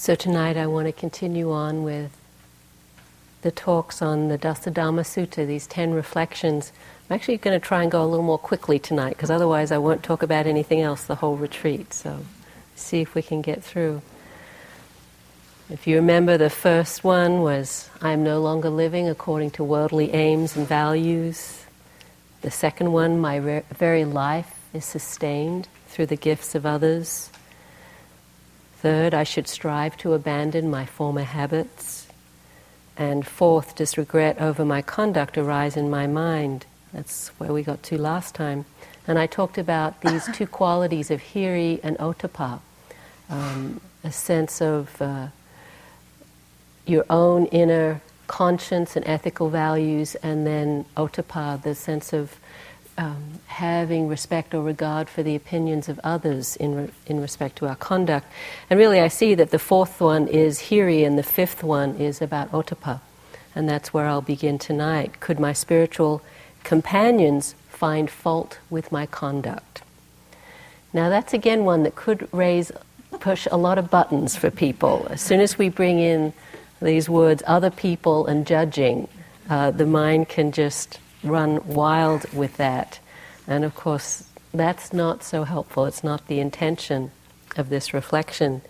So tonight I want to continue on with the talks on the Dasadhamma Sutta, these ten reflections. I'm actually going to try and go a little more quickly tonight because otherwise I won't talk about anything else the whole retreat. So see if we can get through. If you remember, the first one was I am no longer living according to worldly aims and values. The second one, my re- very life is sustained through the gifts of others. Third, I should strive to abandon my former habits. And fourth, does regret over my conduct arise in my mind? That's where we got to last time. And I talked about these two qualities of hiri and ottappa um, a sense of uh, your own inner conscience and ethical values, and then ottappa, the sense of um, having respect or regard for the opinions of others in, re- in respect to our conduct. And really, I see that the fourth one is hiri, and the fifth one is about ottappa. And that's where I'll begin tonight. Could my spiritual companions find fault with my conduct? Now, that's again one that could raise, push a lot of buttons for people. As soon as we bring in these words, other people and judging, uh, the mind can just run wild with that. And of course, that's not so helpful. It's not the intention of this reflection.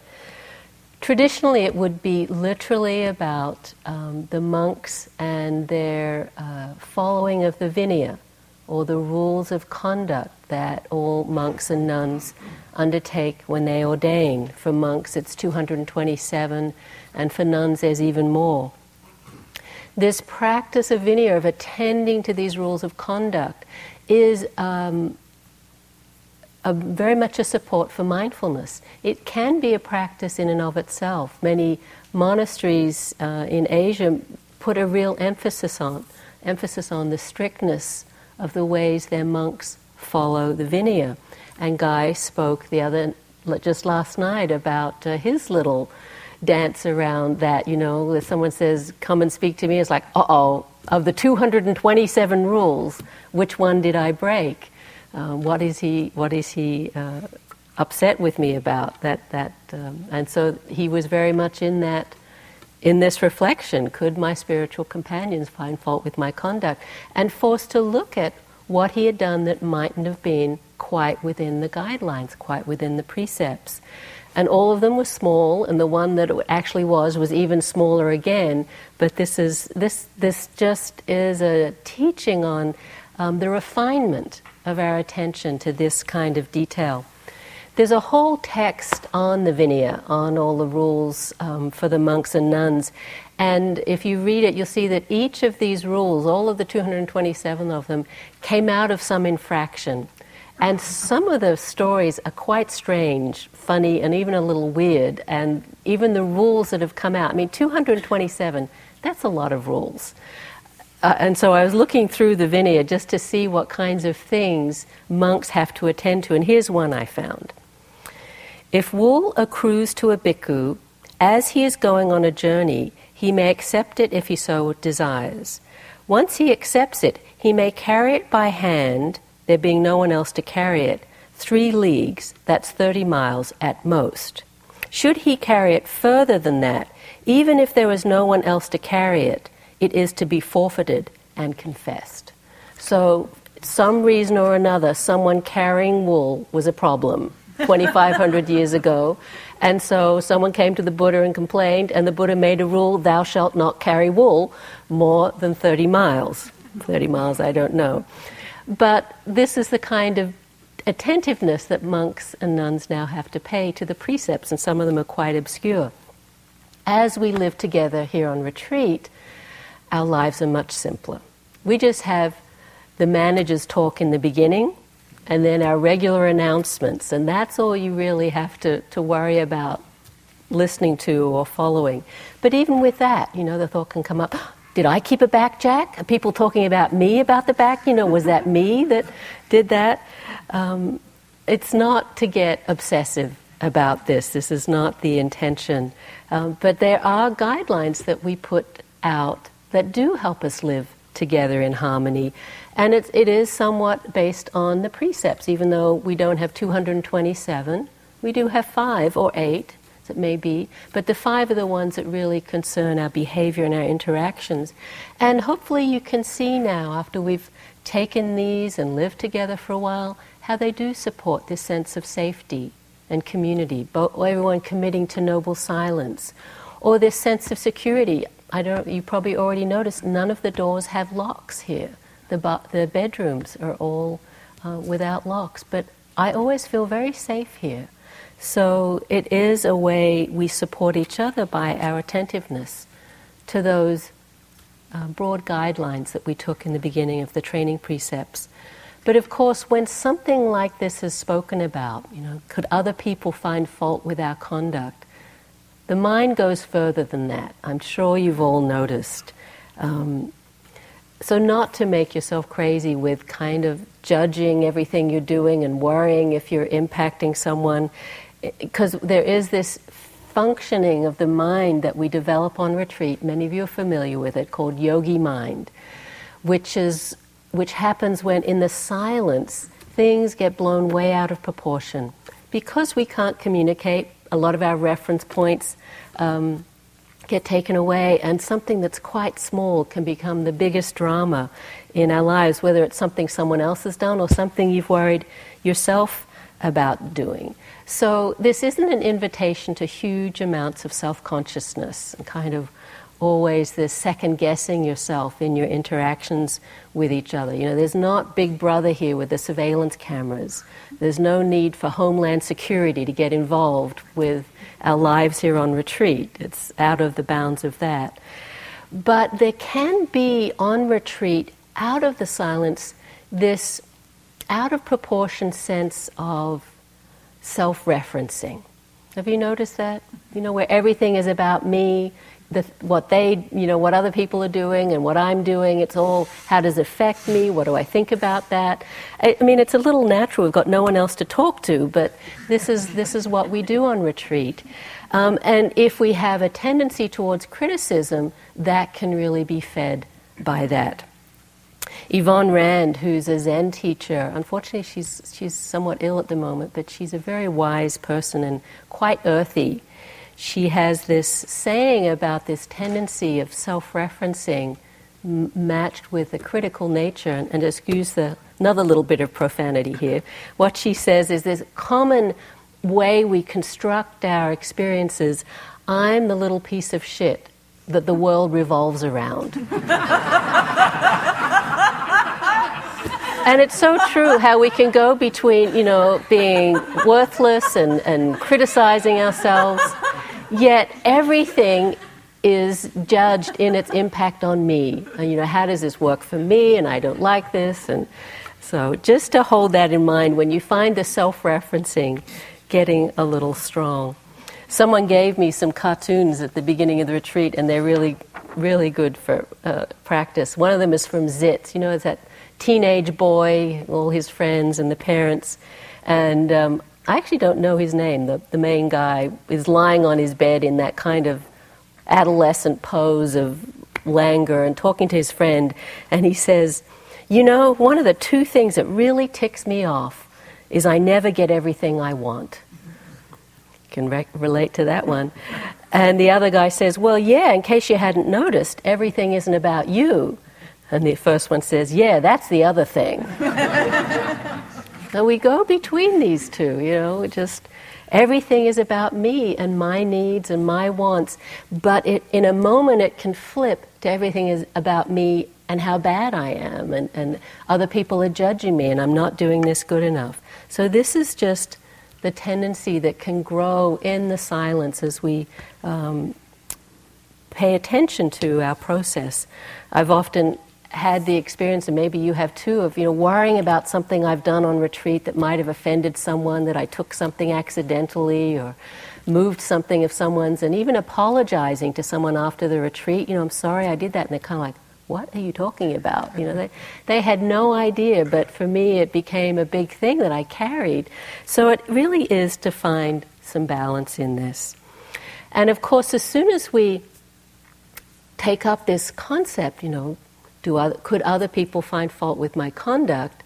Traditionally, it would be literally about um, the monks and their uh, following of the Vinaya, or the rules of conduct that all monks and nuns undertake when they ordain. For monks, it's 227, and for nuns, there's even more this practice of vinaya, of attending to these rules of conduct, is um, a, very much a support for mindfulness. It can be a practice in and of itself. Many monasteries uh, in Asia put a real emphasis on emphasis on the strictness of the ways their monks follow the Vinaya. And Guy spoke the other just last night about uh, his little dance around that. You know, if someone says, "Come and speak to me," it's like, "Uh oh." Of the 227 rules, which one did I break? Uh, what is he? What is he uh, upset with me about? That that, um, and so he was very much in that. In this reflection, could my spiritual companions find fault with my conduct? And forced to look at what he had done that mightn't have been quite within the guidelines, quite within the precepts and all of them were small, and the one that actually was was even smaller again. But this is this this just is a teaching on um, the refinement of our attention to this kind of detail. There's a whole text on the Vinaya, on all the rules um, for the monks and nuns. And if you read it, you'll see that each of these rules, all of the 227 of them, came out of some infraction. And some of the stories are quite strange, funny, and even a little weird. And even the rules that have come out I mean, 227, that's a lot of rules. Uh, and so I was looking through the Vinaya just to see what kinds of things monks have to attend to. And here's one I found. If wool accrues to a bhikkhu, as he is going on a journey, he may accept it if he so desires. Once he accepts it, he may carry it by hand there being no one else to carry it, three leagues, that's 30 miles at most. Should he carry it further than that, even if there was no one else to carry it, it is to be forfeited and confessed. So, some reason or another, someone carrying wool was a problem 2,500 years ago. And so someone came to the Buddha and complained, and the Buddha made a rule thou shalt not carry wool more than 30 miles. 30 miles, I don't know. But this is the kind of attentiveness that monks and nuns now have to pay to the precepts, and some of them are quite obscure. As we live together here on retreat, our lives are much simpler. We just have the manager's talk in the beginning and then our regular announcements, and that's all you really have to, to worry about listening to or following. But even with that, you know, the thought can come up did I keep a back, Jack? Are people talking about me about the back? You know, was that me that did that? Um, it's not to get obsessive about this. This is not the intention. Um, but there are guidelines that we put out that do help us live together in harmony. And it's, it is somewhat based on the precepts, even though we don't have 227. We do have five or eight that may be, but the five are the ones that really concern our behavior and our interactions. And hopefully, you can see now, after we've taken these and lived together for a while, how they do support this sense of safety and community, everyone committing to noble silence, or this sense of security. I don't. You probably already noticed none of the doors have locks here. The the bedrooms are all uh, without locks, but I always feel very safe here. So it is a way we support each other by our attentiveness to those uh, broad guidelines that we took in the beginning of the training precepts. But of course, when something like this is spoken about, you know, could other people find fault with our conduct? The mind goes further than that. I'm sure you've all noticed. Um, so, not to make yourself crazy with kind of judging everything you're doing and worrying if you're impacting someone, because there is this functioning of the mind that we develop on retreat. Many of you are familiar with it, called yogi mind, which is which happens when in the silence things get blown way out of proportion because we can't communicate. A lot of our reference points. Um, get taken away, and something that's quite small can become the biggest drama in our lives, whether it's something someone else has done or something you've worried yourself about doing. So, this isn't an invitation to huge amounts of self consciousness and kind of always this second guessing yourself in your interactions with each other. You know, there's not Big Brother here with the surveillance cameras. There's no need for Homeland Security to get involved with our lives here on retreat. It's out of the bounds of that. But there can be on retreat, out of the silence, this out of proportion sense of self referencing. Have you noticed that? You know, where everything is about me, the, what they, you know, what other people are doing and what I'm doing. It's all how does it affect me? What do I think about that? I, I, mean, it's a little natural. We've got no one else to talk to, but this is this is what we do on retreat. Um, and if we have a tendency towards criticism, that can really be fed by that. Yvonne Rand, who's a Zen teacher, unfortunately she's she's somewhat ill at the moment, but she's a very wise person and quite earthy she has this saying about this tendency of self referencing m- matched with a critical nature. And, and excuse the, another little bit of profanity here. What she says is this common way we construct our experiences I'm the little piece of shit that the world revolves around. and it's so true how we can go between, you know, being worthless and, and criticizing ourselves Yet everything is judged in its impact on me. And, you know, how does this work for me? And I don't like this. And so, just to hold that in mind when you find the self referencing getting a little strong. Someone gave me some cartoons at the beginning of the retreat, and they're really, really good for uh, practice. One of them is from Zits. You know, it's that teenage boy, all his friends, and the parents. And um, I actually don't know his name. The, the main guy is lying on his bed in that kind of adolescent pose of languor and talking to his friend, and he says, You know, one of the two things that really ticks me off is I never get everything I want. Can re- relate to that one. And the other guy says, Well, yeah, in case you hadn't noticed, everything isn't about you. And the first one says, Yeah, that's the other thing. So we go between these two, you know, just everything is about me and my needs and my wants. But it, in a moment, it can flip to everything is about me and how bad I am, and, and other people are judging me, and I'm not doing this good enough. So, this is just the tendency that can grow in the silence as we um, pay attention to our process. I've often had the experience, and maybe you have too, of you know worrying about something I've done on retreat that might have offended someone, that I took something accidentally or moved something of someone's, and even apologizing to someone after the retreat. You know, I'm sorry I did that, and they're kind of like, "What are you talking about?" You know, they they had no idea, but for me, it became a big thing that I carried. So it really is to find some balance in this, and of course, as soon as we take up this concept, you know, do other, could other people find fault with my conduct?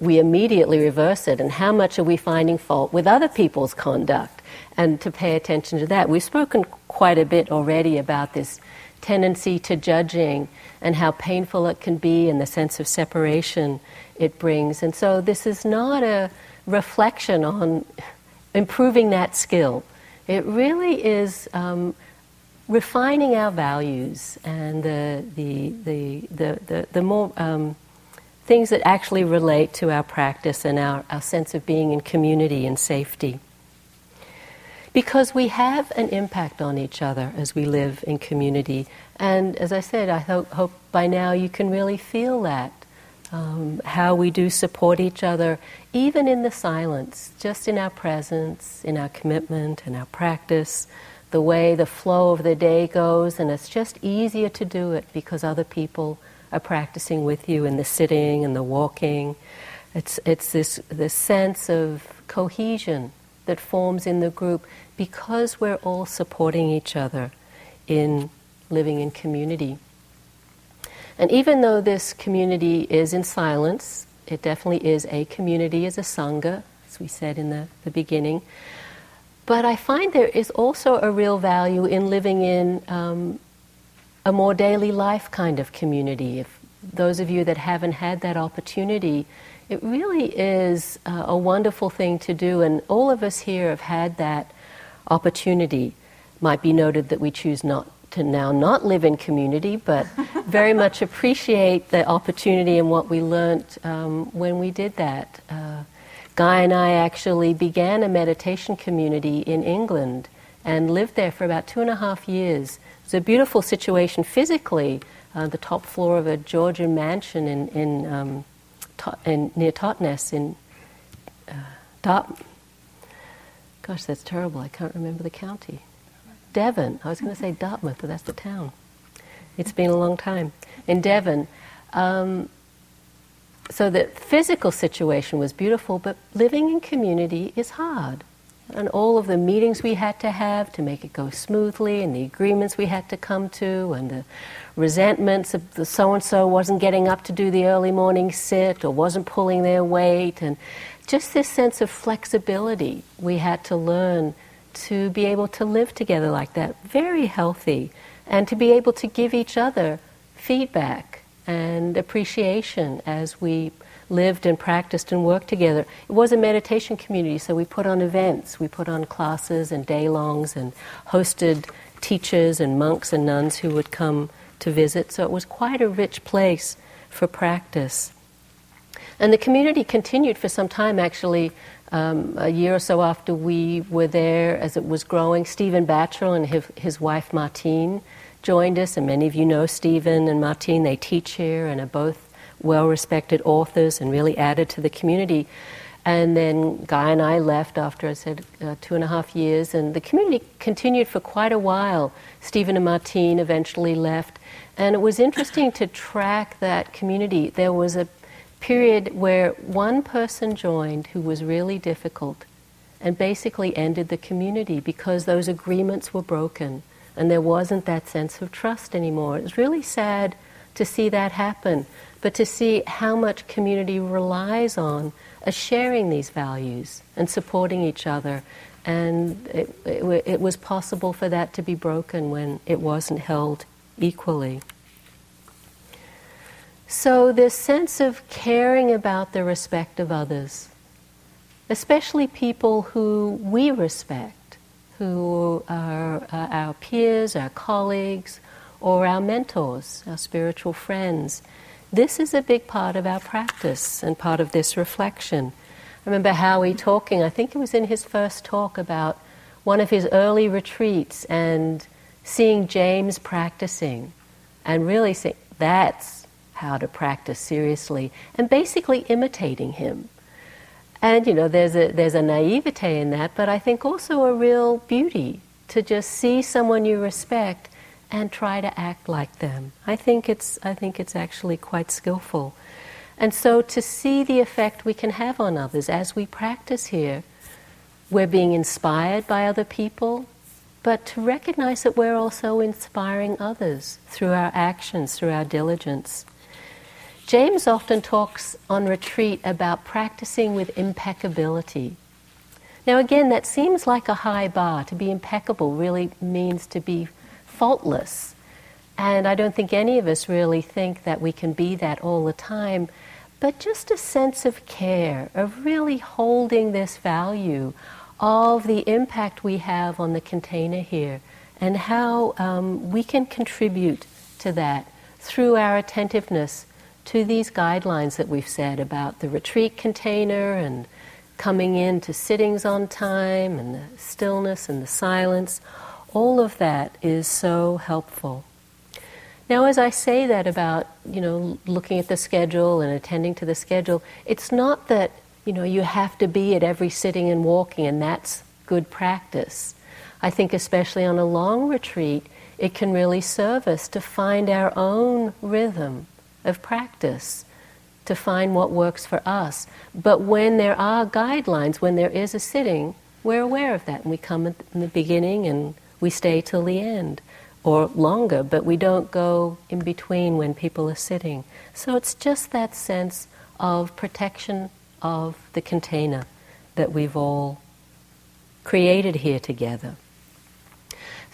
We immediately reverse it. And how much are we finding fault with other people's conduct? and to pay attention to that. We've spoken quite a bit already about this tendency to judging and how painful it can be and the sense of separation it brings. And so this is not a reflection on improving that skill. It really is um, refining our values and the, the, the, the, the, the more um, things that actually relate to our practice and our, our sense of being in community and safety. Because we have an impact on each other as we live in community. And as I said, I hope, hope by now you can really feel that. Um, how we do support each other, even in the silence, just in our presence, in our commitment, in our practice, the way the flow of the day goes, and it's just easier to do it because other people are practicing with you in the sitting and the walking. It's, it's this, this sense of cohesion that forms in the group because we're all supporting each other in living in community. And even though this community is in silence, it definitely is a community as a Sangha, as we said in the, the beginning. But I find there is also a real value in living in um, a more daily life kind of community. If those of you that haven't had that opportunity, it really is uh, a wonderful thing to do, and all of us here have had that opportunity. Might be noted that we choose not to now not live in community, but very much appreciate the opportunity and what we learned um, when we did that. Uh, Guy and I actually began a meditation community in England and lived there for about two and a half years it's a beautiful situation physically, uh, the top floor of a Georgian mansion in, in, um, in near Totnes in uh, Dart. Gosh, that's terrible. I can't remember the county. Devon. I was going to say Dartmouth, but that's the town. It's been a long time. In Devon. Um, so the physical situation was beautiful, but living in community is hard. And all of the meetings we had to have to make it go smoothly, and the agreements we had to come to, and the resentments of the so and so wasn't getting up to do the early morning sit or wasn't pulling their weight, and just this sense of flexibility we had to learn to be able to live together like that, very healthy, and to be able to give each other feedback and appreciation as we lived and practiced and worked together. It was a meditation community, so we put on events, we put on classes and day longs and hosted teachers and monks and nuns who would come to visit. So it was quite a rich place for practice. And the community continued for some time, actually. Um, a year or so after we were there, as it was growing, Stephen Batchelor and his, his wife Martine joined us, and many of you know Stephen and Martine. They teach here and are both well respected authors and really added to the community. And then Guy and I left after, I said, uh, two and a half years, and the community continued for quite a while. Stephen and Martine eventually left, and it was interesting to track that community. There was a period where one person joined who was really difficult and basically ended the community because those agreements were broken and there wasn't that sense of trust anymore. It was really sad to see that happen but to see how much community relies on a sharing these values and supporting each other. And it, it, it was possible for that to be broken when it wasn't held equally. So, this sense of caring about the respect of others, especially people who we respect, who are uh, our peers, our colleagues, or our mentors, our spiritual friends, this is a big part of our practice and part of this reflection. I remember Howie talking, I think it was in his first talk about one of his early retreats and seeing James practicing and really saying, that's how to practice seriously, and basically imitating him. And you know, there's a, there's a naivete in that, but I think also a real beauty to just see someone you respect and try to act like them. I think it's, I think it's actually quite skillful. And so to see the effect we can have on others as we practice here, we're being inspired by other people, but to recognize that we're also inspiring others through our actions, through our diligence. James often talks on retreat about practicing with impeccability. Now, again, that seems like a high bar. To be impeccable really means to be faultless. And I don't think any of us really think that we can be that all the time, but just a sense of care, of really holding this value of the impact we have on the container here and how um, we can contribute to that through our attentiveness to these guidelines that we've said about the retreat container and coming in to sittings on time and the stillness and the silence. All of that is so helpful. Now, as I say that about, you know, looking at the schedule and attending to the schedule, it's not that, you know, you have to be at every sitting and walking and that's good practice. I think, especially on a long retreat, it can really serve us to find our own rhythm of practice, to find what works for us. But when there are guidelines, when there is a sitting, we're aware of that and we come in the beginning and we stay till the end or longer, but we don't go in between when people are sitting. So it's just that sense of protection of the container that we've all created here together.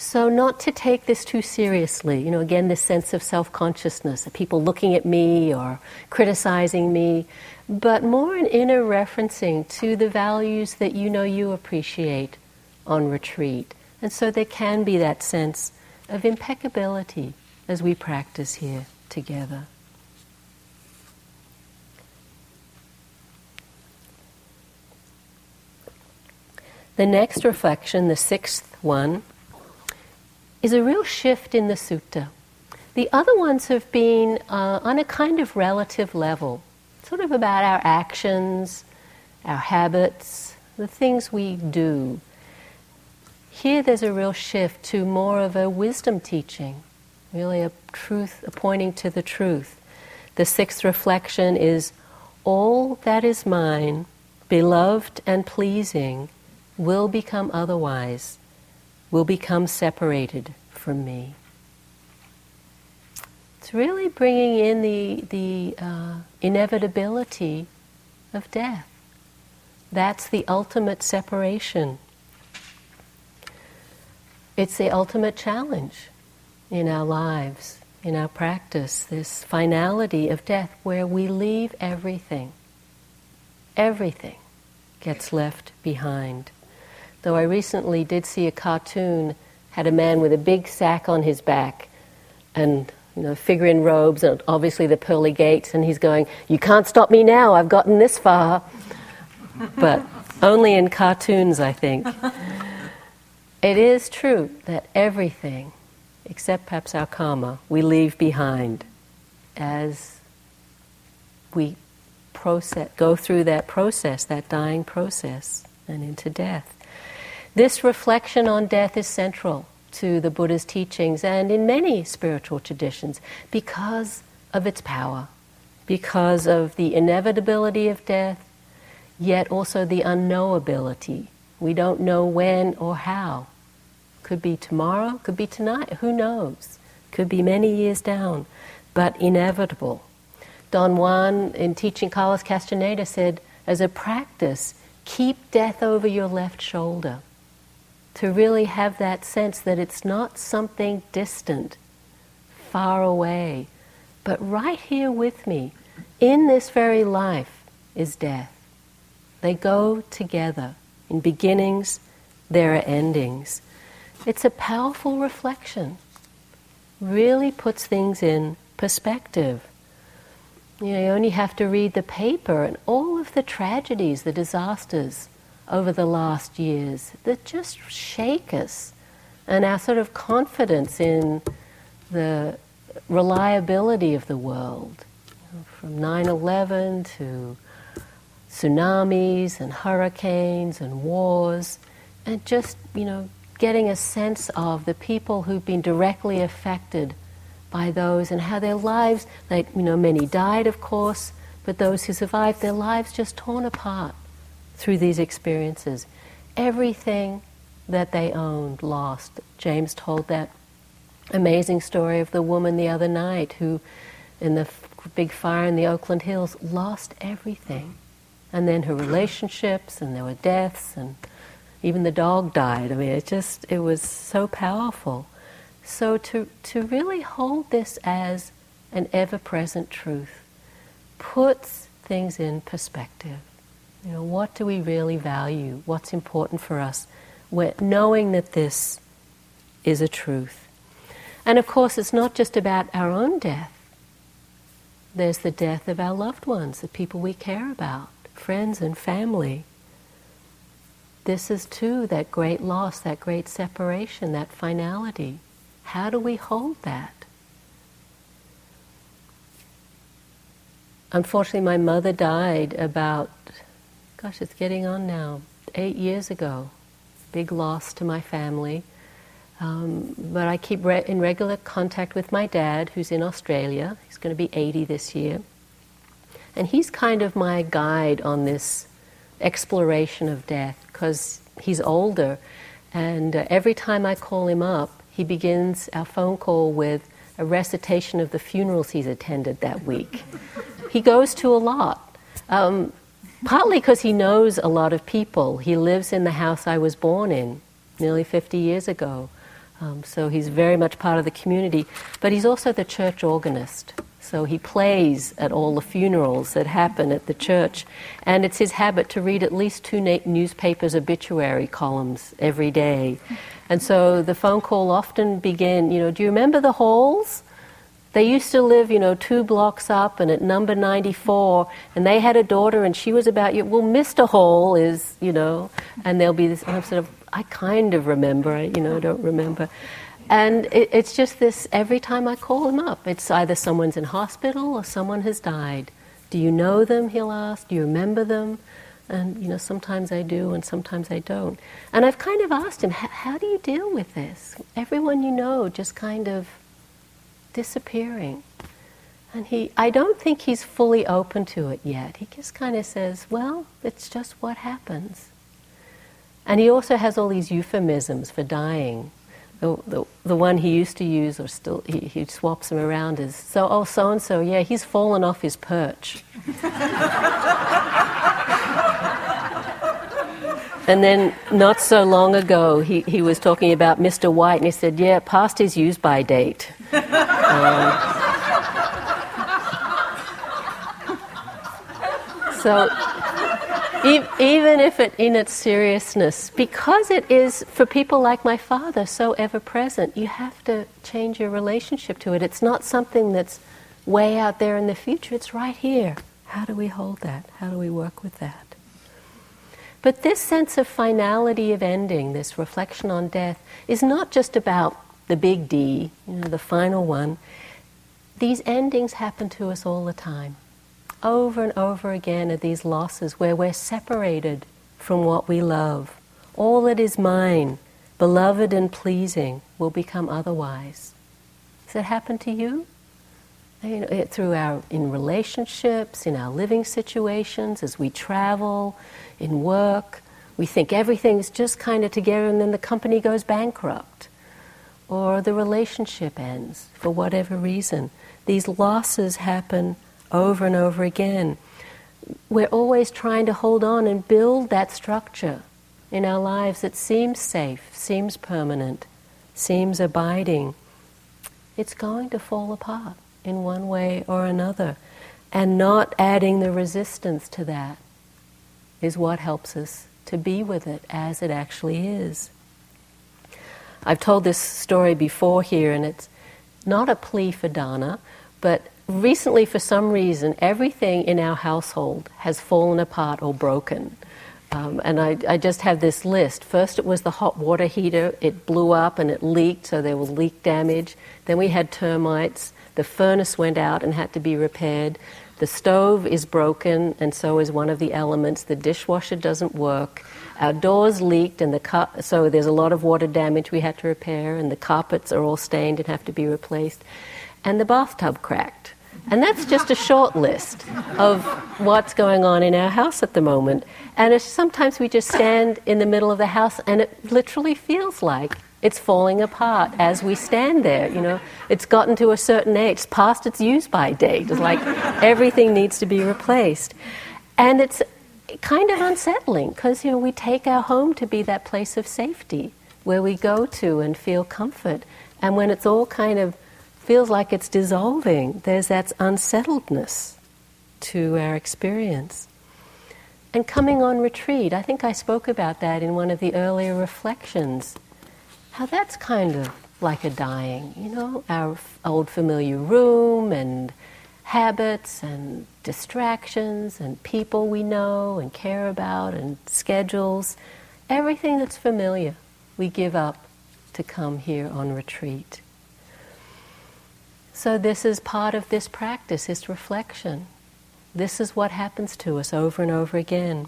So, not to take this too seriously. You know, again, this sense of self consciousness, people looking at me or criticizing me, but more an inner referencing to the values that you know you appreciate on retreat. And so there can be that sense of impeccability as we practice here together. The next reflection, the sixth one, is a real shift in the sutta. The other ones have been uh, on a kind of relative level, sort of about our actions, our habits, the things we do. Here there's a real shift to more of a wisdom teaching, really a truth, a pointing to the truth. The sixth reflection is all that is mine, beloved and pleasing, will become otherwise will become separated from me. It's really bringing in the, the uh, inevitability of death. That's the ultimate separation. It's the ultimate challenge in our lives, in our practice, this finality of death where we leave everything. Everything gets left behind. Though I recently did see a cartoon, had a man with a big sack on his back and you know, figure in robes and obviously the pearly gates, and he's going, You can't stop me now, I've gotten this far. but only in cartoons, I think. it is true that everything, except perhaps our karma, we leave behind as we process, go through that process, that dying process, and into death. This reflection on death is central to the Buddha's teachings and in many spiritual traditions because of its power, because of the inevitability of death, yet also the unknowability. We don't know when or how. Could be tomorrow, could be tonight, who knows? Could be many years down, but inevitable. Don Juan, in teaching Carlos Castaneda, said, as a practice, keep death over your left shoulder to really have that sense that it's not something distant, far away, but right here with me, in this very life, is death. They go together. In beginnings, there are endings. It's a powerful reflection. Really puts things in perspective. You know, you only have to read the paper and all of the tragedies, the disasters over the last years that just shake us and our sort of confidence in the reliability of the world. From 9 11 to tsunamis and hurricanes and wars, and just, you know, getting a sense of the people who've been directly affected by those and how their lives, like, you know, many died, of course, but those who survived, their lives just torn apart through these experiences. Everything that they owned lost. James told that amazing story of the woman the other night who, in the big fire in the Oakland Hills, lost everything. And then her relationships, and there were deaths, and Even the dog died. I mean, it just, it was so powerful. So to, to really hold this as an ever present truth puts things in perspective. You know, what do we really value? What's important for us? We're knowing that this is a truth. And of course, it's not just about our own death. There's the death of our loved ones, the people we care about, friends and family. This is too that great loss, that great separation, that finality. How do we hold that? Unfortunately, my mother died about, gosh, it's getting on now, eight years ago. Big loss to my family. Um, but I keep re- in regular contact with my dad, who's in Australia. He's going to be 80 this year. And he's kind of my guide on this exploration of death because he's older. And uh, every time I call him up, he begins our phone call with a recitation of the funerals he's attended that week. he goes to a lot. Um, partly because he knows a lot of people. He lives in the house I was born in nearly 50 years ago. Um, so he's very much part of the community. But he's also the church organist. So he plays at all the funerals that happen at the church. And it's his habit to read at least two na- newspapers' obituary columns every day. And so the phone call often began, you know, do you remember the Halls? They used to live, you know, two blocks up and at number 94, and they had a daughter and she was about you. Well, Mr. Hall is, you know, and there'll be this, and I'm sort of, I kind of remember, I, you know, don't remember. And it, it's just this every time I call him up, it's either someone's in hospital or someone has died. Do you know them? He'll ask. Do you remember them? And, you know, sometimes I do and sometimes I don't. And I've kind of asked him, how do you deal with this? Everyone you know just kind of disappearing. And he, I don't think he's fully open to it yet. He just kind of says, well, it's just what happens. And he also has all these euphemisms for dying. The, the, the one he used to use, or still, he, he swaps them around, is so, oh, so and so, yeah, he's fallen off his perch. and then, not so long ago, he, he was talking about Mr. White, and he said, yeah, past his use by date. Um, so, even if it, in its seriousness, because it is for people like my father so ever present, you have to change your relationship to it. It's not something that's way out there in the future, it's right here. How do we hold that? How do we work with that? But this sense of finality of ending, this reflection on death, is not just about the big D, you know, the final one. These endings happen to us all the time over and over again are these losses where we're separated from what we love. All that is mine, beloved and pleasing, will become otherwise. Does that happen to you? you know, through our in relationships, in our living situations, as we travel, in work, we think everything's just kind of together, and then the company goes bankrupt, or the relationship ends for whatever reason. These losses happen over and over again. We're always trying to hold on and build that structure in our lives that seems safe, seems permanent, seems abiding. It's going to fall apart in one way or another. And not adding the resistance to that is what helps us to be with it as it actually is. I've told this story before here, and it's not a plea for dana, but recently, for some reason, everything in our household has fallen apart or broken. Um, and I, I, just have this list. First, it was the hot water heater. It blew up and it leaked, so there was leak damage. Then we had termites. The furnace went out and had to be repaired. The stove is broken, and so is one of the elements. The dishwasher doesn't work. Our doors leaked, and the car- so there's a lot of water damage we had to repair, and the carpets are all stained and have to be replaced. And the bathtub cracked. And that's just a short list of what's going on in our house at the moment. And sometimes we just stand in the middle of the house and it literally feels like it's falling apart as we stand there. You know, it's gotten to a certain age, past its use by date. It's like everything needs to be replaced. And it's kind of unsettling because you know we take our home to be that place of safety where we go to and feel comfort. And when it's all kind of feels like it's dissolving there's that unsettledness to our experience. And coming on retreat i think i spoke about that in one of the earlier reflections how that's kind of like a dying you know our old familiar room and habits and distractions and people we know and care about and schedules, everything that's familiar, we give up to come here on retreat. So, this is part of this practice, this reflection. This is what happens to us over and over again.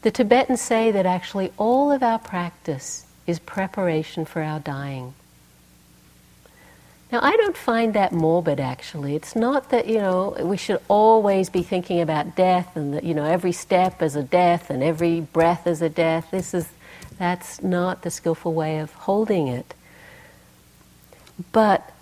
The Tibetans say that actually all of our practice is preparation for our dying. Now, I don't find that morbid actually. It's not that, you know, we should always be thinking about death and that, you know, every step is a death and every breath is a death. This is, that's not the skillful way of holding it. But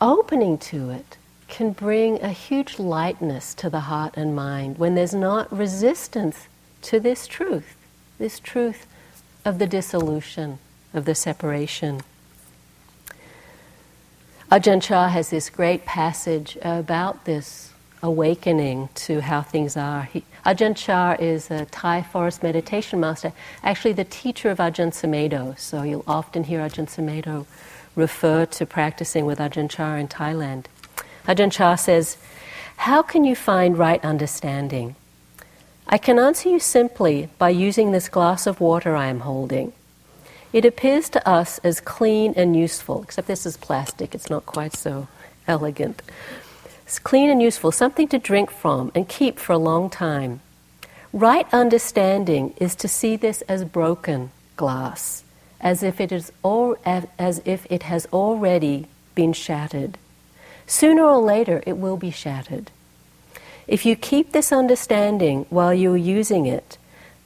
opening to it can bring a huge lightness to the heart and mind when there's not resistance to this truth, this truth of the dissolution, of the separation. Ajahn Chah has this great passage about this awakening to how things are. He, Ajahn Chah is a Thai forest meditation master, actually the teacher of Ajahn Sumedho. So you'll often hear Ajahn Sumedho refer to practicing with Ajahn Chah in Thailand. Ajahn Chah says, How can you find right understanding? I can answer you simply by using this glass of water I am holding. It appears to us as clean and useful, except this is plastic, it's not quite so elegant. It's clean and useful, something to drink from and keep for a long time. Right understanding is to see this as broken glass, as if it is as if it has already been shattered. Sooner or later, it will be shattered. If you keep this understanding while you are using it,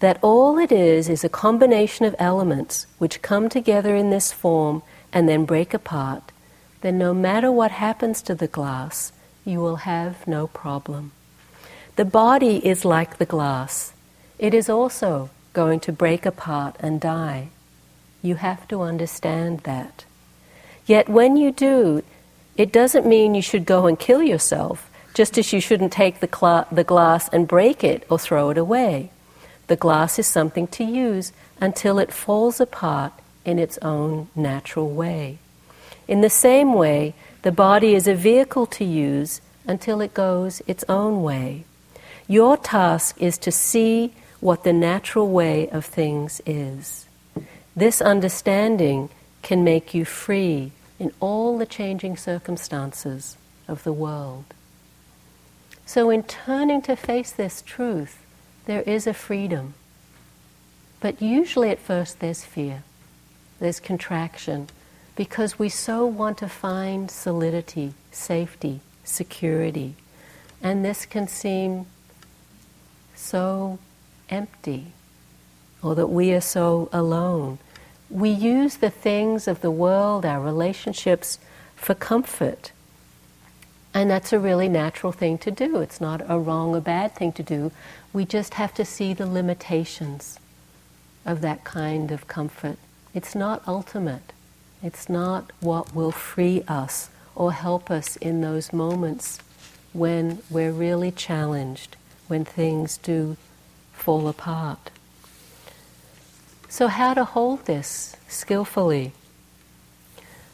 that all it is is a combination of elements which come together in this form and then break apart, then no matter what happens to the glass, you will have no problem. The body is like the glass. It is also going to break apart and die. You have to understand that. Yet when you do, it doesn't mean you should go and kill yourself, just as you shouldn't take the, cl- the glass and break it or throw it away. The glass is something to use until it falls apart in its own natural way. In the same way, the body is a vehicle to use until it goes its own way. Your task is to see what the natural way of things is. This understanding can make you free in all the changing circumstances of the world. So, in turning to face this truth, there is a freedom. But usually at first there's fear, there's contraction, because we so want to find solidity, safety, security. And this can seem so empty, or that we are so alone. We use the things of the world, our relationships, for comfort. And that's a really natural thing to do. It's not a wrong or bad thing to do. We just have to see the limitations of that kind of comfort. It's not ultimate. It's not what will free us or help us in those moments when we're really challenged, when things do fall apart. So, how to hold this skillfully?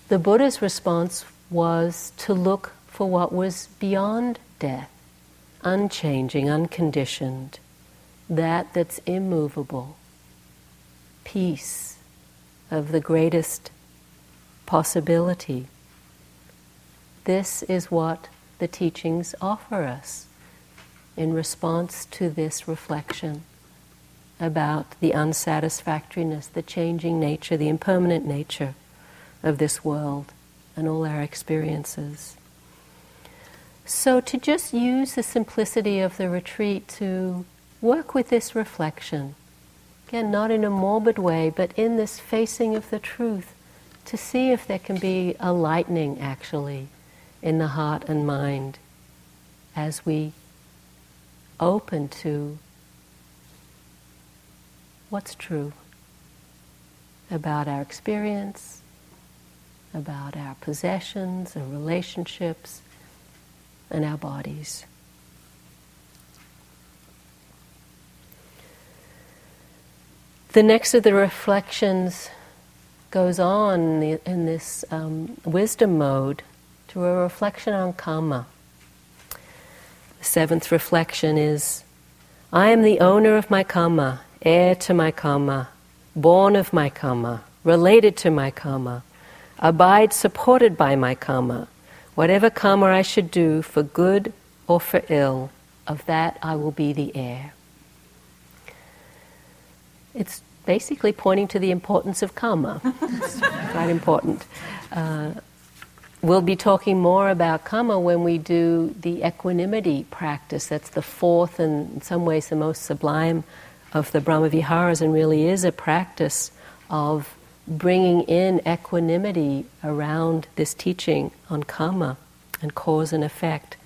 The Buddha's response was to look for what was beyond death, unchanging, unconditioned, that that's immovable, peace of the greatest possibility. This is what the teachings offer us in response to this reflection about the unsatisfactoriness, the changing nature, the impermanent nature of this world and all our experiences. So, to just use the simplicity of the retreat to work with this reflection, again, not in a morbid way, but in this facing of the truth, to see if there can be a lightening actually in the heart and mind as we open to what's true about our experience, about our possessions and relationships, and our bodies. The next of the reflections goes on in, this um, wisdom mode to a reflection on karma. The seventh reflection is I am the owner of my karma, heir to my karma, born of my karma, related to my karma, abide supported by my karma. Whatever karma I should do for good or for ill, of that I will be the heir. It's basically pointing to the importance of karma. it's quite important. Uh, we'll be talking more about karma when we do the equanimity practice. That's the fourth and, in some ways, the most sublime of the Brahmaviharas, and really is a practice of bringing in equanimity around this teaching on karma and cause and effect.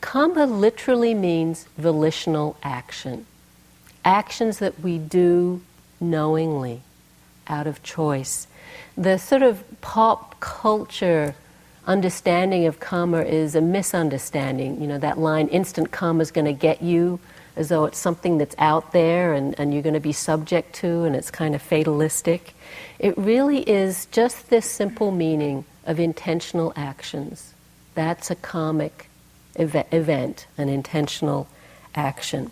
Karma literally means volitional action, actions that we do knowingly, out of choice. The sort of pop culture understanding of karma is a misunderstanding. You know, that line, instant karma is going to get you, as though it's something that's out there and, and you're going to be subject to, and it's kind of fatalistic. It really is just this simple meaning of intentional actions. That's a karmic ev- event, an intentional action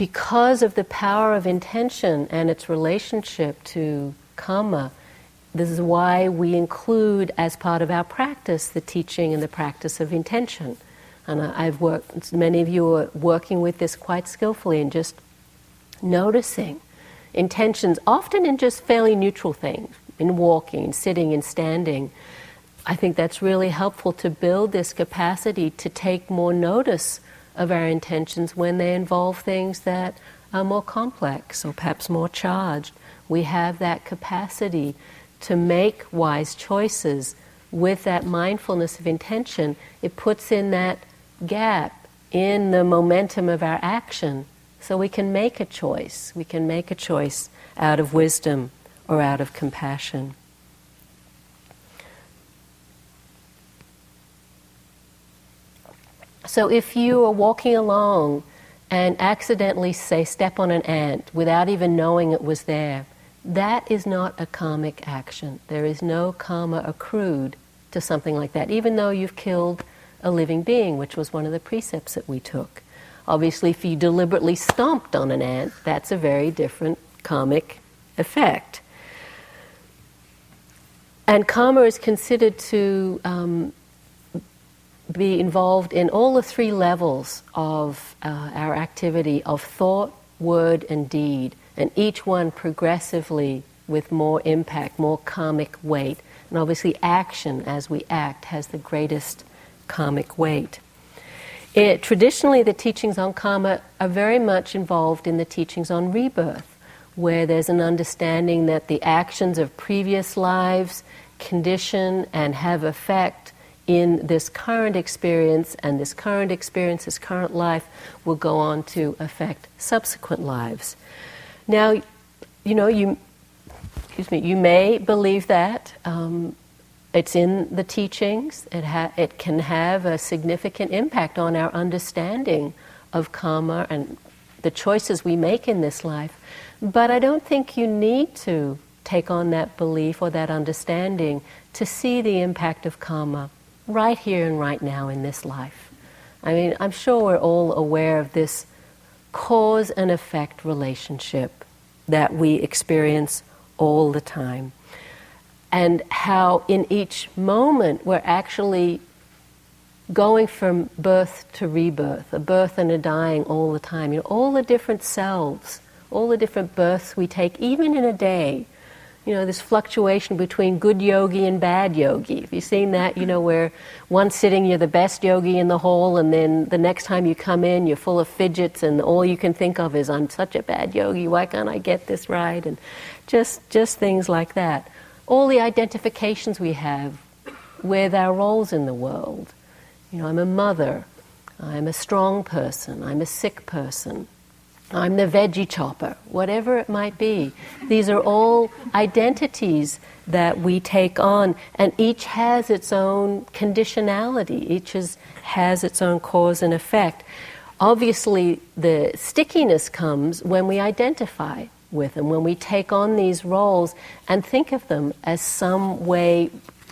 because of the power of intention and its relationship to karma, this is why we include as part of our practice the teaching and the practice of intention. And I've worked, many of you are working with this quite skillfully and just noticing intentions, often in just fairly neutral things, in walking, sitting, and standing. I think that's really helpful to build this capacity to take more notice of our intentions when they involve things that are more complex or perhaps more charged. We have that capacity to make wise choices with that mindfulness of intention. It puts in that gap in the momentum of our action so we can make a choice. We can make a choice out of wisdom or out of compassion. So if you are walking along and accidentally, say, step on an ant without even knowing it was there, that is not a karmic action. There is no karma accrued to something like that, even though you've killed a living being, which was one of the precepts that we took. Obviously, if you deliberately stomped on an ant, that's a very different karmic effect. And karma is considered to um, be involved in all the three levels of uh, our activity of thought, word, and deed, and each one progressively with more impact, more karmic weight. And obviously, action as we act has the greatest karmic weight. It, traditionally, the teachings on karma are very much involved in the teachings on rebirth, where there's an understanding that the actions of previous lives condition and have effect in this current experience, and this current experience, this current life, will go on to affect subsequent lives. Now, you know, you, excuse me, you may believe that. Um, it's in the teachings. It, ha- it can have a significant impact on our understanding of karma and the choices we make in this life. But I don't think you need to take on that belief or that understanding to see the impact of karma right here and right now in this life. I mean, I'm sure we're all aware of this cause and effect relationship that we experience all the time. And how in each moment we're actually going from birth to rebirth, a birth and a dying all the time. You know, all the different selves, all the different births we take, even in a day you know, this fluctuation between good yogi and bad yogi. Have you seen that? You know, where one sitting you're the best yogi in the hall, and then the next time you come in, you're full of fidgets, and all you can think of is, I'm such a bad yogi, why can't I get this right? And just, just things like that. All the identifications we have with our roles in the world. You know, I'm a mother, I'm a strong person, I'm a sick person, I'm the veggie chopper, whatever it might be. These are all identities that we take on, and each has its own conditionality, each is, has its own cause and effect. Obviously, the stickiness comes when we identify with them, when we take on these roles and think of them as some way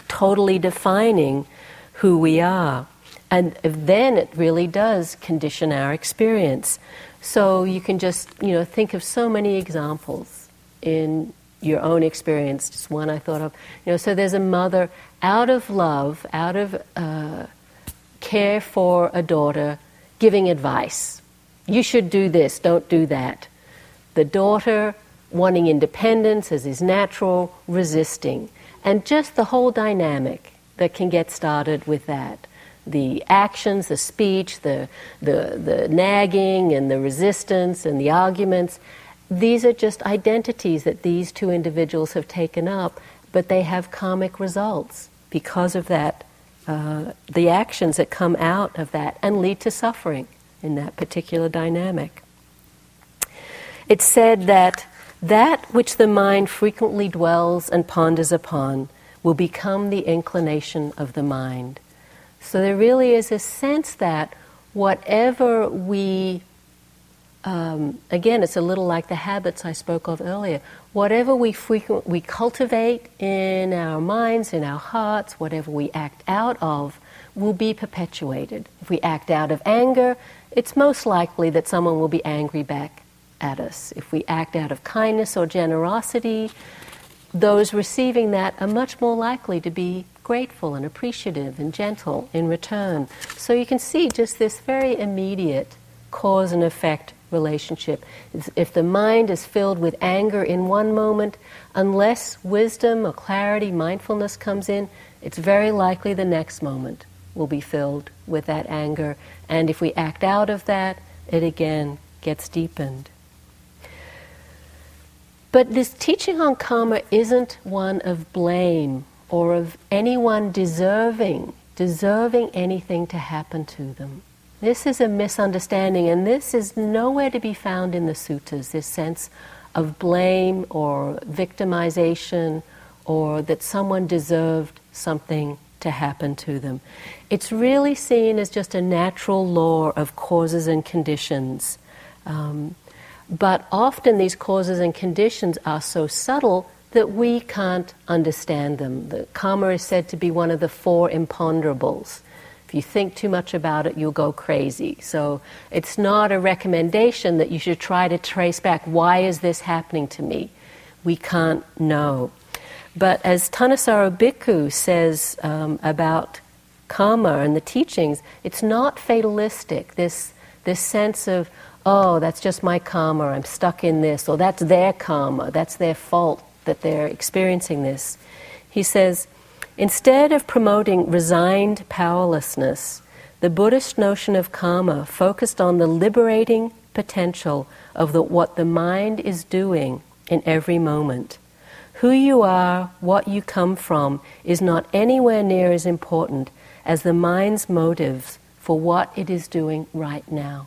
totally defining who we are. And then it really does condition our experience. So you can just, you know, think of so many examples in your own experience. Just one I thought of. You know, so there's a mother out of love, out of uh, care for a daughter, giving advice. You should do this, don't do that. The daughter wanting independence, as is natural, resisting. And just the whole dynamic that can get started with that the actions, the speech, the, the, the nagging and the resistance and the arguments, these are just identities that these two individuals have taken up, but they have karmic results because of that, uh, the actions that come out of that and lead to suffering in that particular dynamic. It's said that that which the mind frequently dwells and ponders upon will become the inclination of the mind. So there really is a sense that whatever we, um, again, it's a little like the habits I spoke of earlier. Whatever we frequent, we cultivate in our minds, in our hearts, whatever we act out of, will be perpetuated. If we act out of anger, it's most likely that someone will be angry back at us. If we act out of kindness or generosity, those receiving that are much more likely to be grateful and appreciative and gentle in return. So you can see just this very immediate cause and effect relationship. If the mind is filled with anger in one moment, unless wisdom or clarity, mindfulness comes in, it's very likely the next moment will be filled with that anger. And if we act out of that, it again gets deepened. But this teaching on karma isn't one of blame or of anyone deserving, deserving anything to happen to them. This is a misunderstanding, and this is nowhere to be found in the suttas, this sense of blame or victimization or that someone deserved something to happen to them. It's really seen as just a natural law of causes and conditions. Um, but often these causes and conditions are so subtle that we can't understand them. The karma is said to be one of the four imponderables. If you think too much about it, you'll go crazy. So it's not a recommendation that you should try to trace back why is this happening to me? We can't know. But as Thanissaro Bhikkhu says um, about karma and the teachings, it's not fatalistic. This, this sense of, oh, that's just my karma, I'm stuck in this, or that's their karma, that's their fault that they're experiencing this. He says, instead of promoting resigned powerlessness, the Buddhist notion of karma focused on the liberating potential of the, what the mind is doing in every moment. Who you are, what you come from, is not anywhere near as important as the mind's motives for what it is doing right now.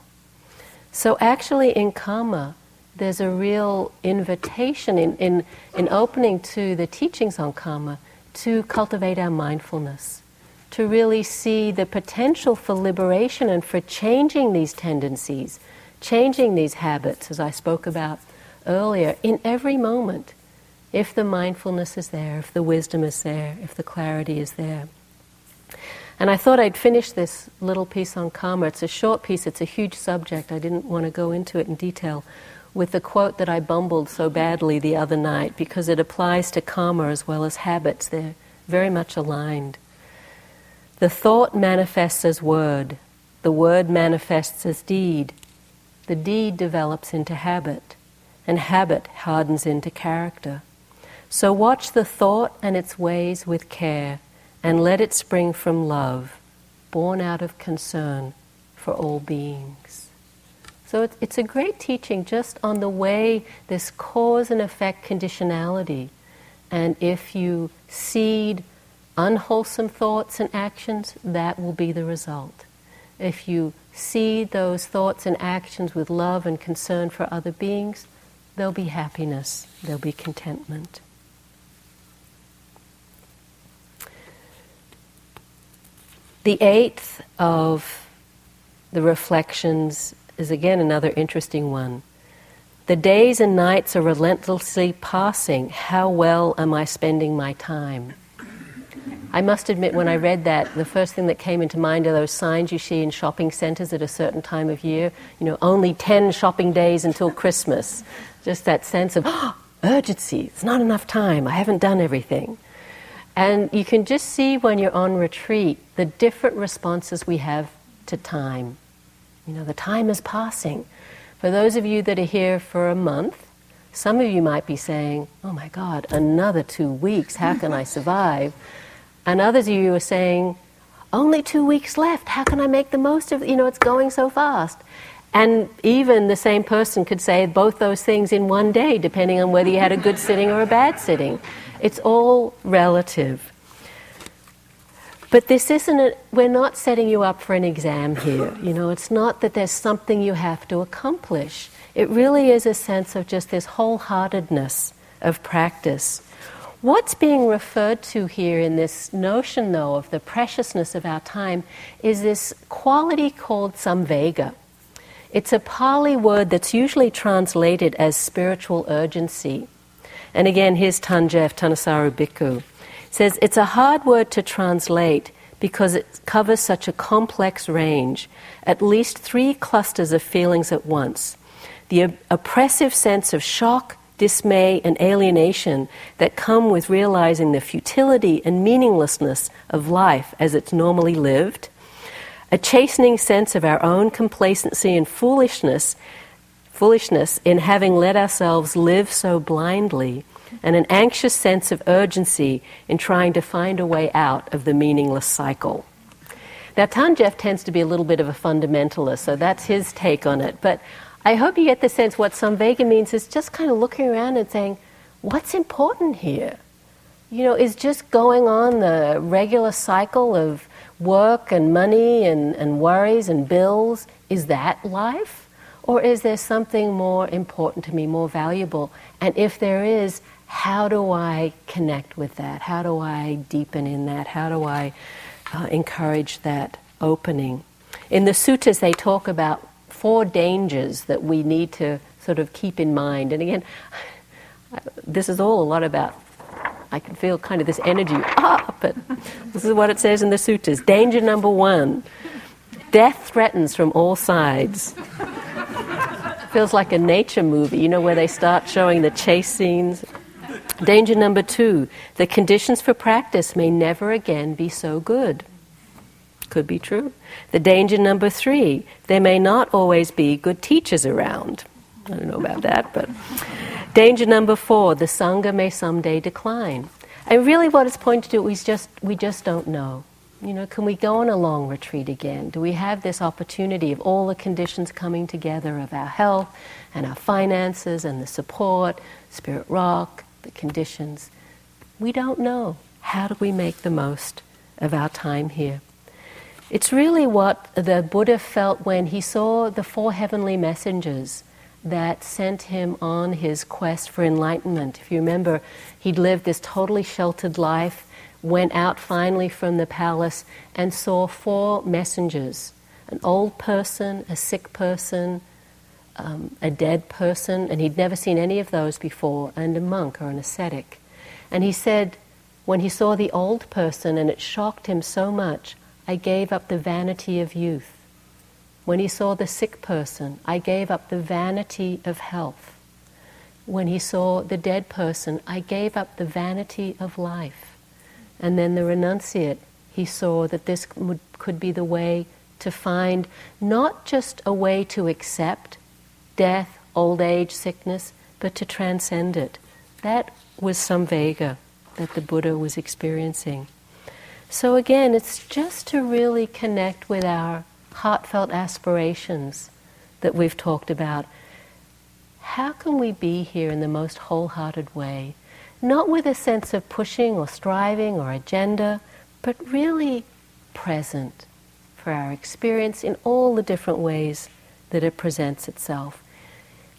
So, actually, in karma, there's a real invitation in, in, in opening to the teachings on karma to cultivate our mindfulness, to really see the potential for liberation and for changing these tendencies, changing these habits, as I spoke about earlier, in every moment, if the mindfulness is there, if the wisdom is there, if the clarity is there. And I thought I'd finish this little piece on karma. It's a short piece, it's a huge subject. I didn't want to go into it in detail with the quote that I bumbled so badly the other night because it applies to karma as well as habits. They're very much aligned. The thought manifests as word, the word manifests as deed, the deed develops into habit, and habit hardens into character. So watch the thought and its ways with care, and let it spring from love, born out of concern for all beings. So it's, a great teaching just on the way this cause and effect conditionality. And if you seed unwholesome thoughts and actions, that will be the result. if you seed those thoughts and actions with love and concern for other beings, there'll be happiness, there'll be contentment. The eighth of the reflections is again another interesting one. The days and nights are relentlessly passing. How well am I spending my time? I must admit, when I read that, the first thing that came into mind are those signs you see in shopping centers at a certain time of year. You know, only 10 shopping days until Christmas. Just that sense of oh, urgency. It's not enough time. I haven't done everything. And you can just see when you're on retreat the different responses we have to time. You know, the time is passing. For those of you that are here for a month, some of you might be saying, Oh my God, another two weeks, how can I survive? And others of you are saying, Only two weeks left, how can I make the most of it? You know, it's going so fast. And even the same person could say both those things in one day, depending on whether you had a good sitting or a bad sitting. It's all relative. But this isn't, a, we're not setting you up for an exam here. You know, it's not that there's something you have to accomplish. It really is a sense of just this wholeheartedness of practice. What's being referred to here in this notion, though, of the preciousness of our time is this quality called samvega. It's a Pali word that's usually translated as spiritual urgency. And again, here's Than Geoff Thanissaro Bhikkhu. says it's a hard word to translate because it covers such a complex range, at least three clusters of feelings at once. The oppressive sense of shock, dismay, and alienation that come with realizing the futility and meaninglessness of life as it's normally lived, a chastening sense of our own complacency and foolishness foolishness in having let ourselves live so blindly, and an anxious sense of urgency in trying to find a way out of the meaningless cycle. Now, Than Geoff tends to be a little bit of a fundamentalist, so that's his take on it. But I hope you get the sense what Samvega means is just kind of looking around and saying, what's important here? You know, is just going on the regular cycle of work and money and, and worries and bills, is that life? Or is there something more important to me, more valuable? And if there is, how do I connect with that? How do I deepen in that? How do I uh, encourage that opening? In the suttas, they talk about four dangers that we need to sort of keep in mind. And again, this is all a lot about, I can feel kind of this energy, ah, but this is what it says in the suttas. Danger number one death threatens from all sides. Feels like a nature movie, you know, where they start showing the chase scenes. Danger number two the conditions for practice may never again be so good. Could be true. The danger number three there may not always be good teachers around. I don't know about that, but. Danger number four the Sangha may someday decline. And really, what it's pointing to is just, we just don't know. You know, can we go on a long retreat again? Do we have this opportunity of all the conditions coming together of our health and our finances and the support, spirit rock, the conditions? We don't know. How do we make the most of our time here? It's really what the Buddha felt when he saw the four heavenly messengers that sent him on his quest for enlightenment. If you remember, he'd lived this totally sheltered life went out finally from the palace and saw four messengers an old person, a sick person, um, a dead person, and he'd never seen any of those before, and a monk or an ascetic. And he said, when he saw the old person and it shocked him so much, I gave up the vanity of youth. When he saw the sick person, I gave up the vanity of health. When he saw the dead person, I gave up the vanity of life. And then the renunciate, he saw that this would, could be the way to find not just a way to accept death, old age, sickness, but to transcend it. That was some samvega that the Buddha was experiencing. So again, it's just to really connect with our heartfelt aspirations that we've talked about. How can we be here in the most wholehearted way? Not with a sense of pushing or striving or agenda, but really present for our experience in all the different ways that it presents itself.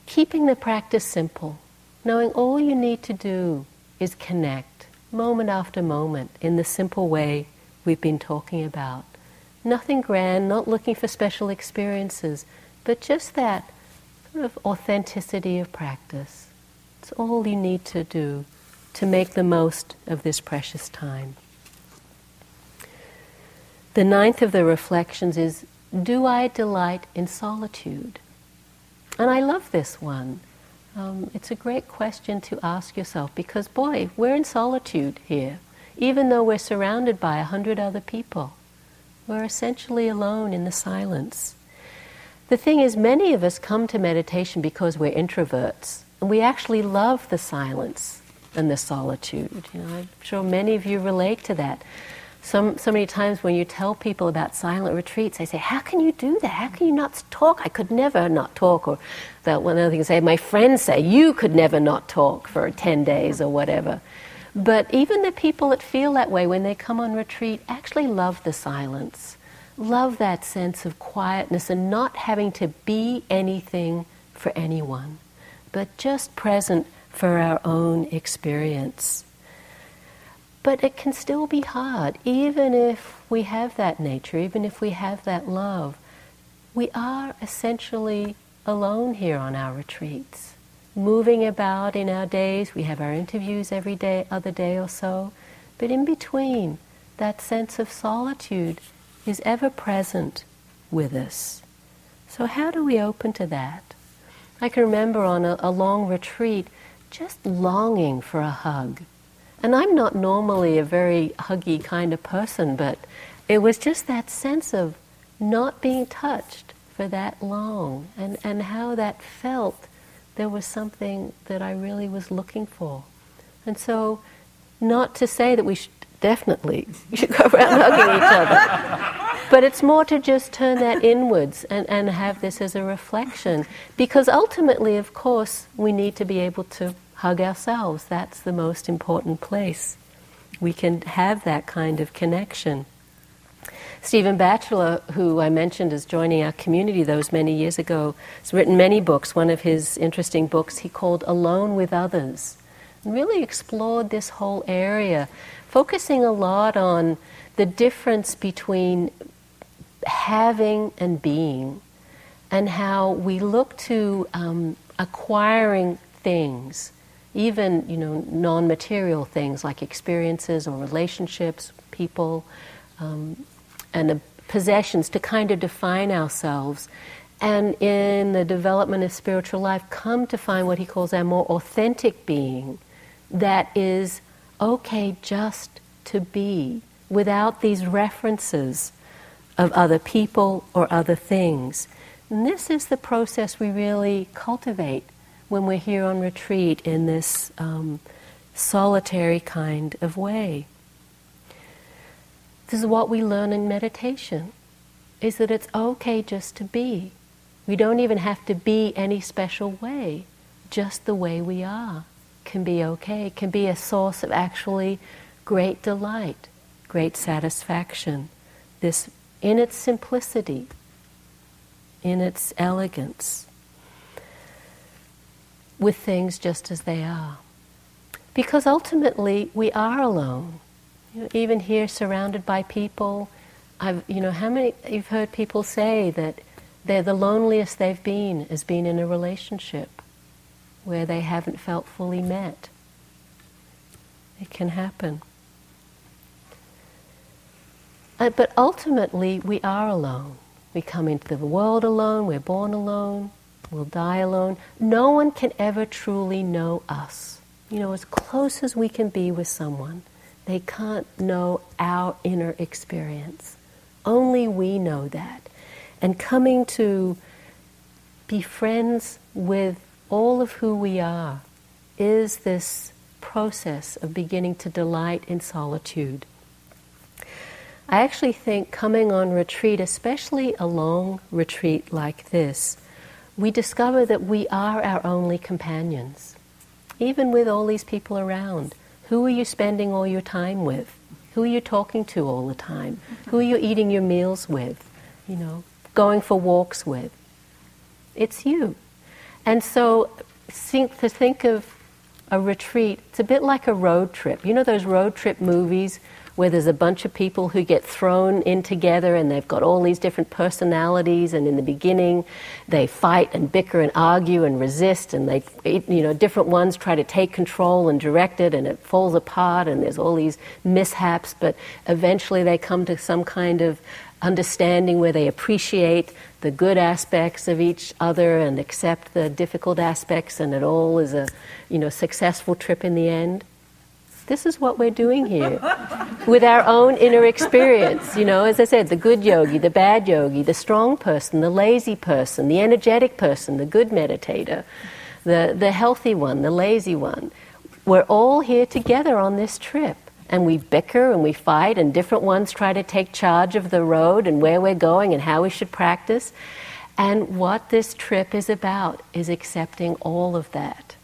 Keeping the practice simple, knowing all you need to do is connect moment after moment in the simple way we've been talking about. Nothing grand, not looking for special experiences, but just that sort of authenticity of practice. It's all you need to do to make the most of this precious time. The ninth of the reflections is Do I delight in solitude? And I love this one. Um, it's a great question to ask yourself because, boy, we're in solitude here. Even though we're surrounded by a hundred other people, we're essentially alone in the silence. The thing is, many of us come to meditation because we're introverts, and we actually love the silence and the solitude. You know, I'm sure many of you relate to that some, so many times when you tell people about silent retreats, they say, How can you do that? How can you not talk? I could never not talk. Or that one other thing say, My friends say, You could never not talk for 10 days or whatever. But even the people that feel that way when they come on retreat actually love the silence, love that sense of quietness and not having to be anything for anyone, but just present for our own experience. But it can still be hard, even if we have that nature, even if we have that love. We are essentially alone here on our retreats, moving about in our days. We have our interviews every day, other day or so. But in between, that sense of solitude is ever present with us. So, how do we open to that? I can remember on a, a long retreat just longing for a hug and I'm not normally a very huggy kind of person, but it was just that sense of not being touched for that long and, and how that felt there was something that I really was looking for. And so, not to say that we should definitely should go around hugging each other, but it's more to just turn that inwards and, and have this as a reflection. Because ultimately, of course, we need to be able to hug ourselves. That's the most important place. We can have that kind of connection. Stephen Batchelor, who I mentioned as joining our community those many years ago, has written many books. One of his interesting books he called Alone with Others, and really explored this whole area, focusing a lot on the difference between having and being, and how we look to um, acquiring things even you know non-material things like experiences or relationships, people, um, and uh, possessions to kind of define ourselves. And in the development of spiritual life, come to find what he calls our more authentic being, that is okay just to be without these references of other people or other things. And this is the process we really cultivate when we're here on retreat in this um, solitary kind of way. This is what we learn in meditation, is that it's okay just to be. We don't even have to be any special way. Just the way we are can be okay, can be a source of actually great delight, great satisfaction. This in its simplicity, in its elegance with things just as they are. Because ultimately, we are alone. You know, even here, surrounded by people, I've, you know, how many, you've heard people say that they're the loneliest they've been is being in a relationship where they haven't felt fully met. It can happen. Uh, but ultimately, we are alone. We come into the world alone, we're born alone, we'll die alone. No one can ever truly know us. You know, as close as we can be with someone, they can't know our inner experience. Only we know that. And coming to be friends with all of who we are is this process of beginning to delight in solitude. I actually think coming on retreat, especially a long retreat like this, we discover that we are our only companions, even with all these people around. Who are you spending all your time with? Who are you talking to all the time? Who are you eating your meals with? you know, going for walks with. It's you. And so think, to think of a retreat, it's a bit like a road trip. You know those road trip movies where there's a bunch of people who get thrown in together and they've got all these different personalities and in the beginning they fight and bicker and argue and resist and they you know different ones try to take control and direct it and it falls apart and there's all these mishaps but eventually they come to some kind of understanding where they appreciate the good aspects of each other and accept the difficult aspects and it all is a you know successful trip in the end this is what we're doing here with our own inner experience you know. As i said the good yogi the bad yogi the strong person the lazy person the energetic person the good meditator the, the healthy one the lazy one. We're all here together on this trip and we bicker and we fight, and different ones try to take charge of the road and where we're going and how we should practice. And what this trip is about is accepting all of that,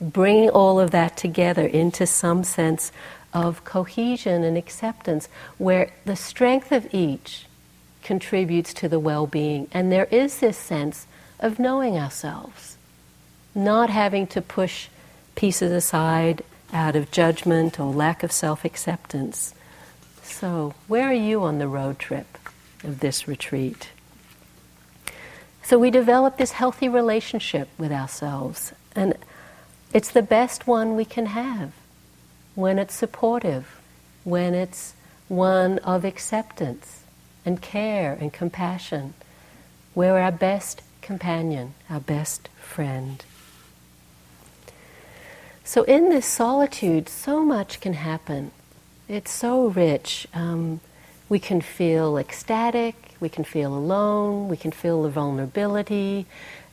bringing all of that together into some sense of cohesion and acceptance, where the strength of each contributes to the well being. And there is this sense of knowing ourselves, not having to push pieces aside out of judgment or lack of self acceptance. So, where are you on the road trip of this retreat? So, we develop this healthy relationship with ourselves, and it's the best one we can have when it's supportive, when it's one of acceptance and care and compassion. We're our best companion, our best friend. So, in this solitude, so much can happen. It's so rich. Um, we can feel ecstatic, we can feel alone, we can feel the vulnerability,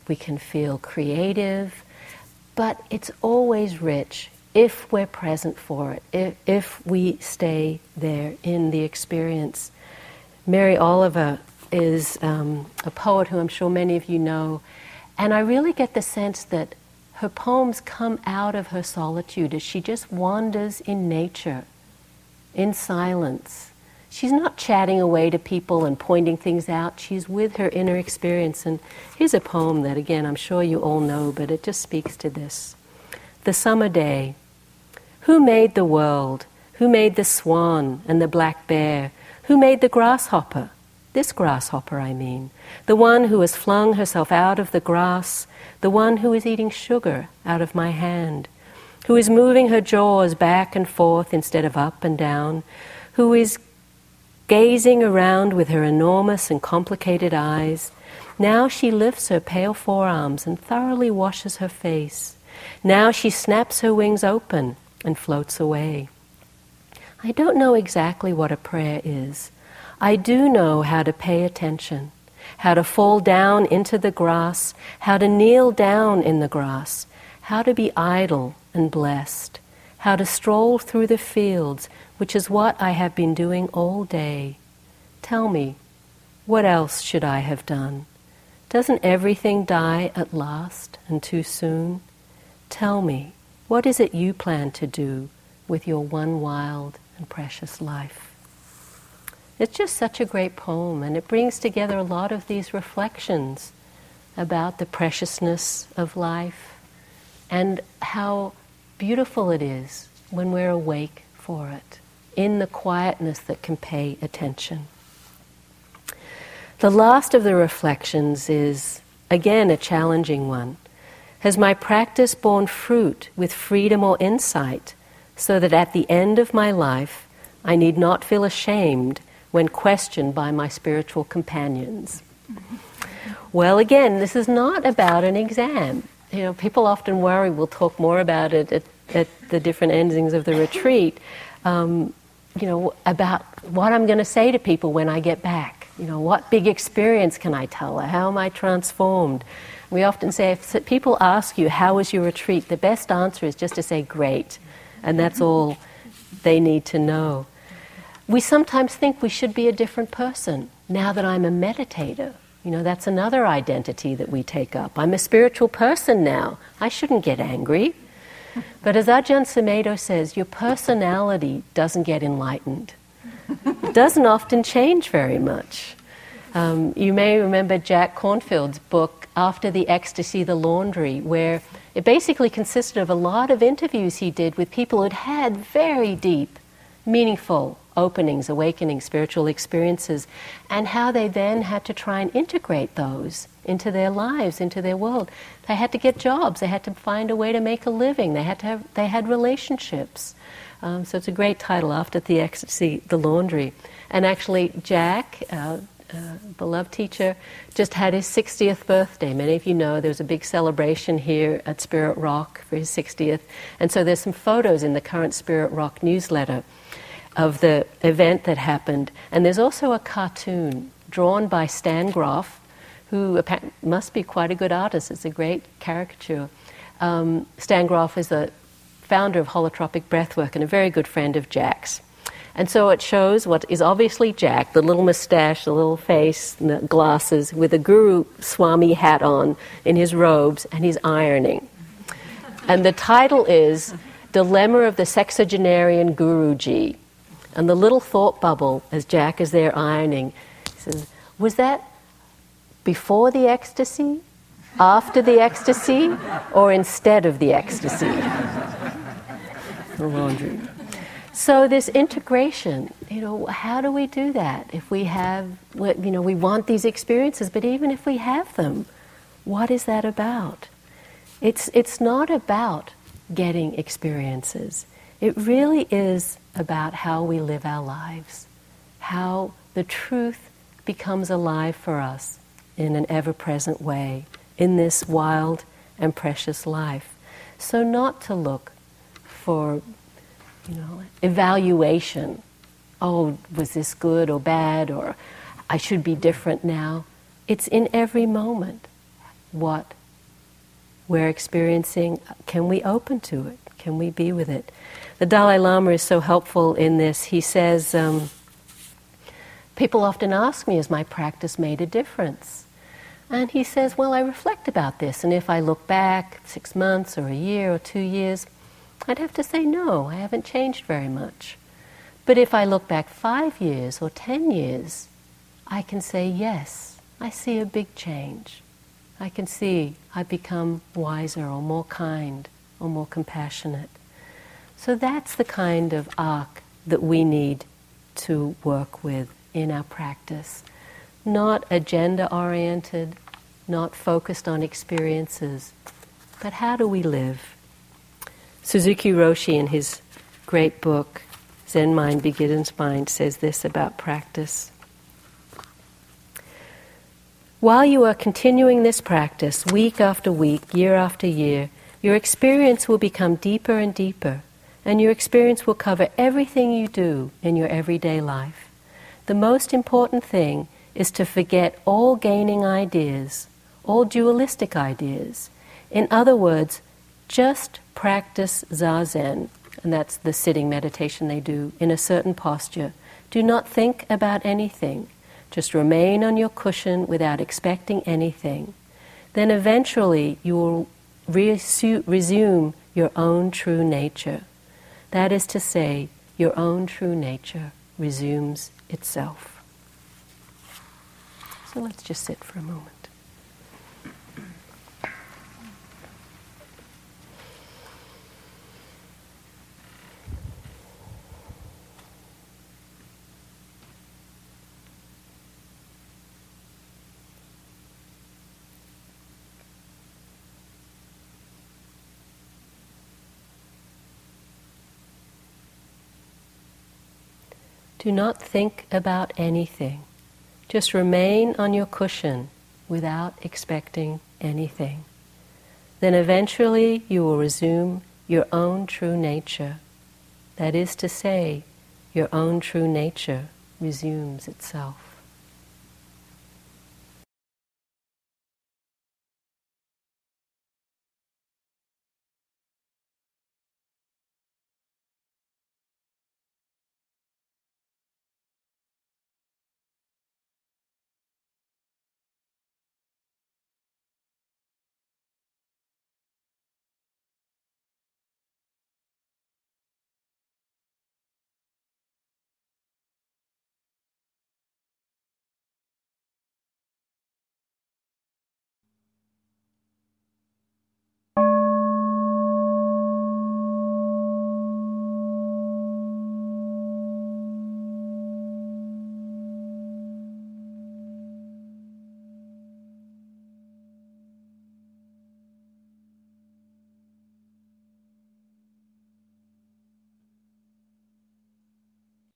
we can feel creative, but it's always rich if we're present for it, if, if we stay there in the experience. Mary Oliver is um, a poet who I'm sure many of you know, and I really get the sense that her poems come out of her solitude as she just wanders in nature, in silence. She's not chatting away to people and pointing things out. She's with her inner experience. And here's a poem that, again, I'm sure you all know, but it just speaks to this. The summer day. Who made the world? Who made the swan and the black bear? Who made the grasshopper? This grasshopper, I mean. The one who has flung herself out of the grass the one who is eating sugar out of my hand, who is moving her jaws back and forth instead of up and down, who is gazing around with her enormous and complicated eyes. Now she lifts her pale forearms and thoroughly washes her face. Now she snaps her wings open and floats away. I don't know exactly what a prayer is. I do know how to pay attention how to fall down into the grass, how to kneel down in the grass, how to be idle and blessed, how to stroll through the fields, which is what I have been doing all day. Tell me, what else should I have done? Doesn't everything die at last and too soon? Tell me, what is it you plan to do with your one wild and precious life? It's just such a great poem, and it brings together a lot of these reflections about the preciousness of life and how beautiful it is when we're awake for it, in the quietness that can pay attention. The last of the reflections is, again, a challenging one. Has my practice borne fruit with freedom or insight so that at the end of my life I need not feel ashamed when questioned by my spiritual companions. Well, again, this is not about an exam. You know, people often worry, we'll talk more about it at, at the different endings of the retreat, um, you know, about what I'm going to say to people when I get back. You know, what big experience can I tell? How am I transformed? We often say if people ask you, How was your retreat? the best answer is just to say, Great. And that's all they need to know. We sometimes think we should be a different person now that I'm a meditator. You know, that's another identity that we take up. I'm a spiritual person now. I shouldn't get angry. But as Ajahn Sumedho says, your personality doesn't get enlightened. It doesn't often change very much. Um, you may remember Jack Kornfield's book, After the Ecstasy, The Laundry, where it basically consisted of a lot of interviews he did with people who'd had very deep, meaningful openings, awakenings, spiritual experiences, and how they then had to try and integrate those into their lives, into their world. They had to get jobs. They had to find a way to make a living. They had to have. They had relationships. Um, so it's a great title, After the Ecstasy, The Laundry. And actually, Jack, uh, uh, beloved teacher, just had his 60th birthday. Many of you know there's a big celebration here at Spirit Rock for his 60th. And so there's some photos in the current Spirit Rock newsletter of the event that happened. And there's also a cartoon drawn by Stan Grof, who must be quite a good artist. It's a great caricature. Um, Stan Grof is the founder of holotropic breathwork and a very good friend of Jack's. And so it shows what is obviously Jack, the little mustache, the little face, the glasses, with a Guru Swami hat on in his robes, and he's ironing. And the title is Dilemma of the Sexagenarian Guruji. And the little thought bubble, as Jack is there ironing, says, Was that before the ecstasy, after the ecstasy, or instead of the ecstasy? the laundry. So this integration, you know, how do we do that? If we have, you know, we want these experiences, but even if we have them, what is that about? It's it's not about getting experiences. It really is about how we live our lives, how the truth becomes alive for us in an ever-present way in this wild and precious life. So not to look for you know, evaluation. Oh, was this good or bad, or I should be different now. It's in every moment what we're experiencing. Can we open to it? Can we be with it? The Dalai Lama is so helpful in this. He says, um, People often ask me, Has my practice made a difference? And he says, Well, I reflect about this, and if I look back six months or a year or two years, I'd have to say no, I haven't changed very much. But if I look back five years or ten years, I can say yes, I see a big change. I can see I've become wiser or more kind or more compassionate. So that's the kind of arc that we need to work with in our practice. Not agenda oriented, not focused on experiences, but how do we live? Suzuki Roshi, in his great book, Zen Mind Beginner's Mind, says this about practice. While you are continuing this practice week after week, year after year, your experience will become deeper and deeper, and your experience will cover everything you do in your everyday life. The most important thing is to forget all gaining ideas, all dualistic ideas. In other words, just practice zazen, and that's the sitting meditation they do, in a certain posture. Do not think about anything. Just remain on your cushion without expecting anything. Then eventually you will resume your own true nature. That is to say, your own true nature resumes itself. So let's just sit for a moment. Do not think about anything. Just remain on your cushion without expecting anything. Then eventually you will resume your own true nature. That is to say, your own true nature resumes itself.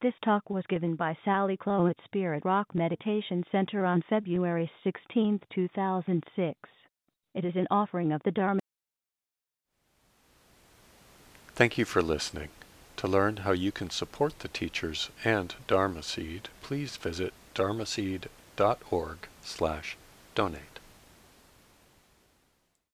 This talk was given by Sally Clow at Spirit Rock Meditation Center on February 16, 2006. It is an offering of the Dharma. Thank you for listening. To learn how you can support the teachers and Dharma Seed, please visit dharmaseed.org slash donate.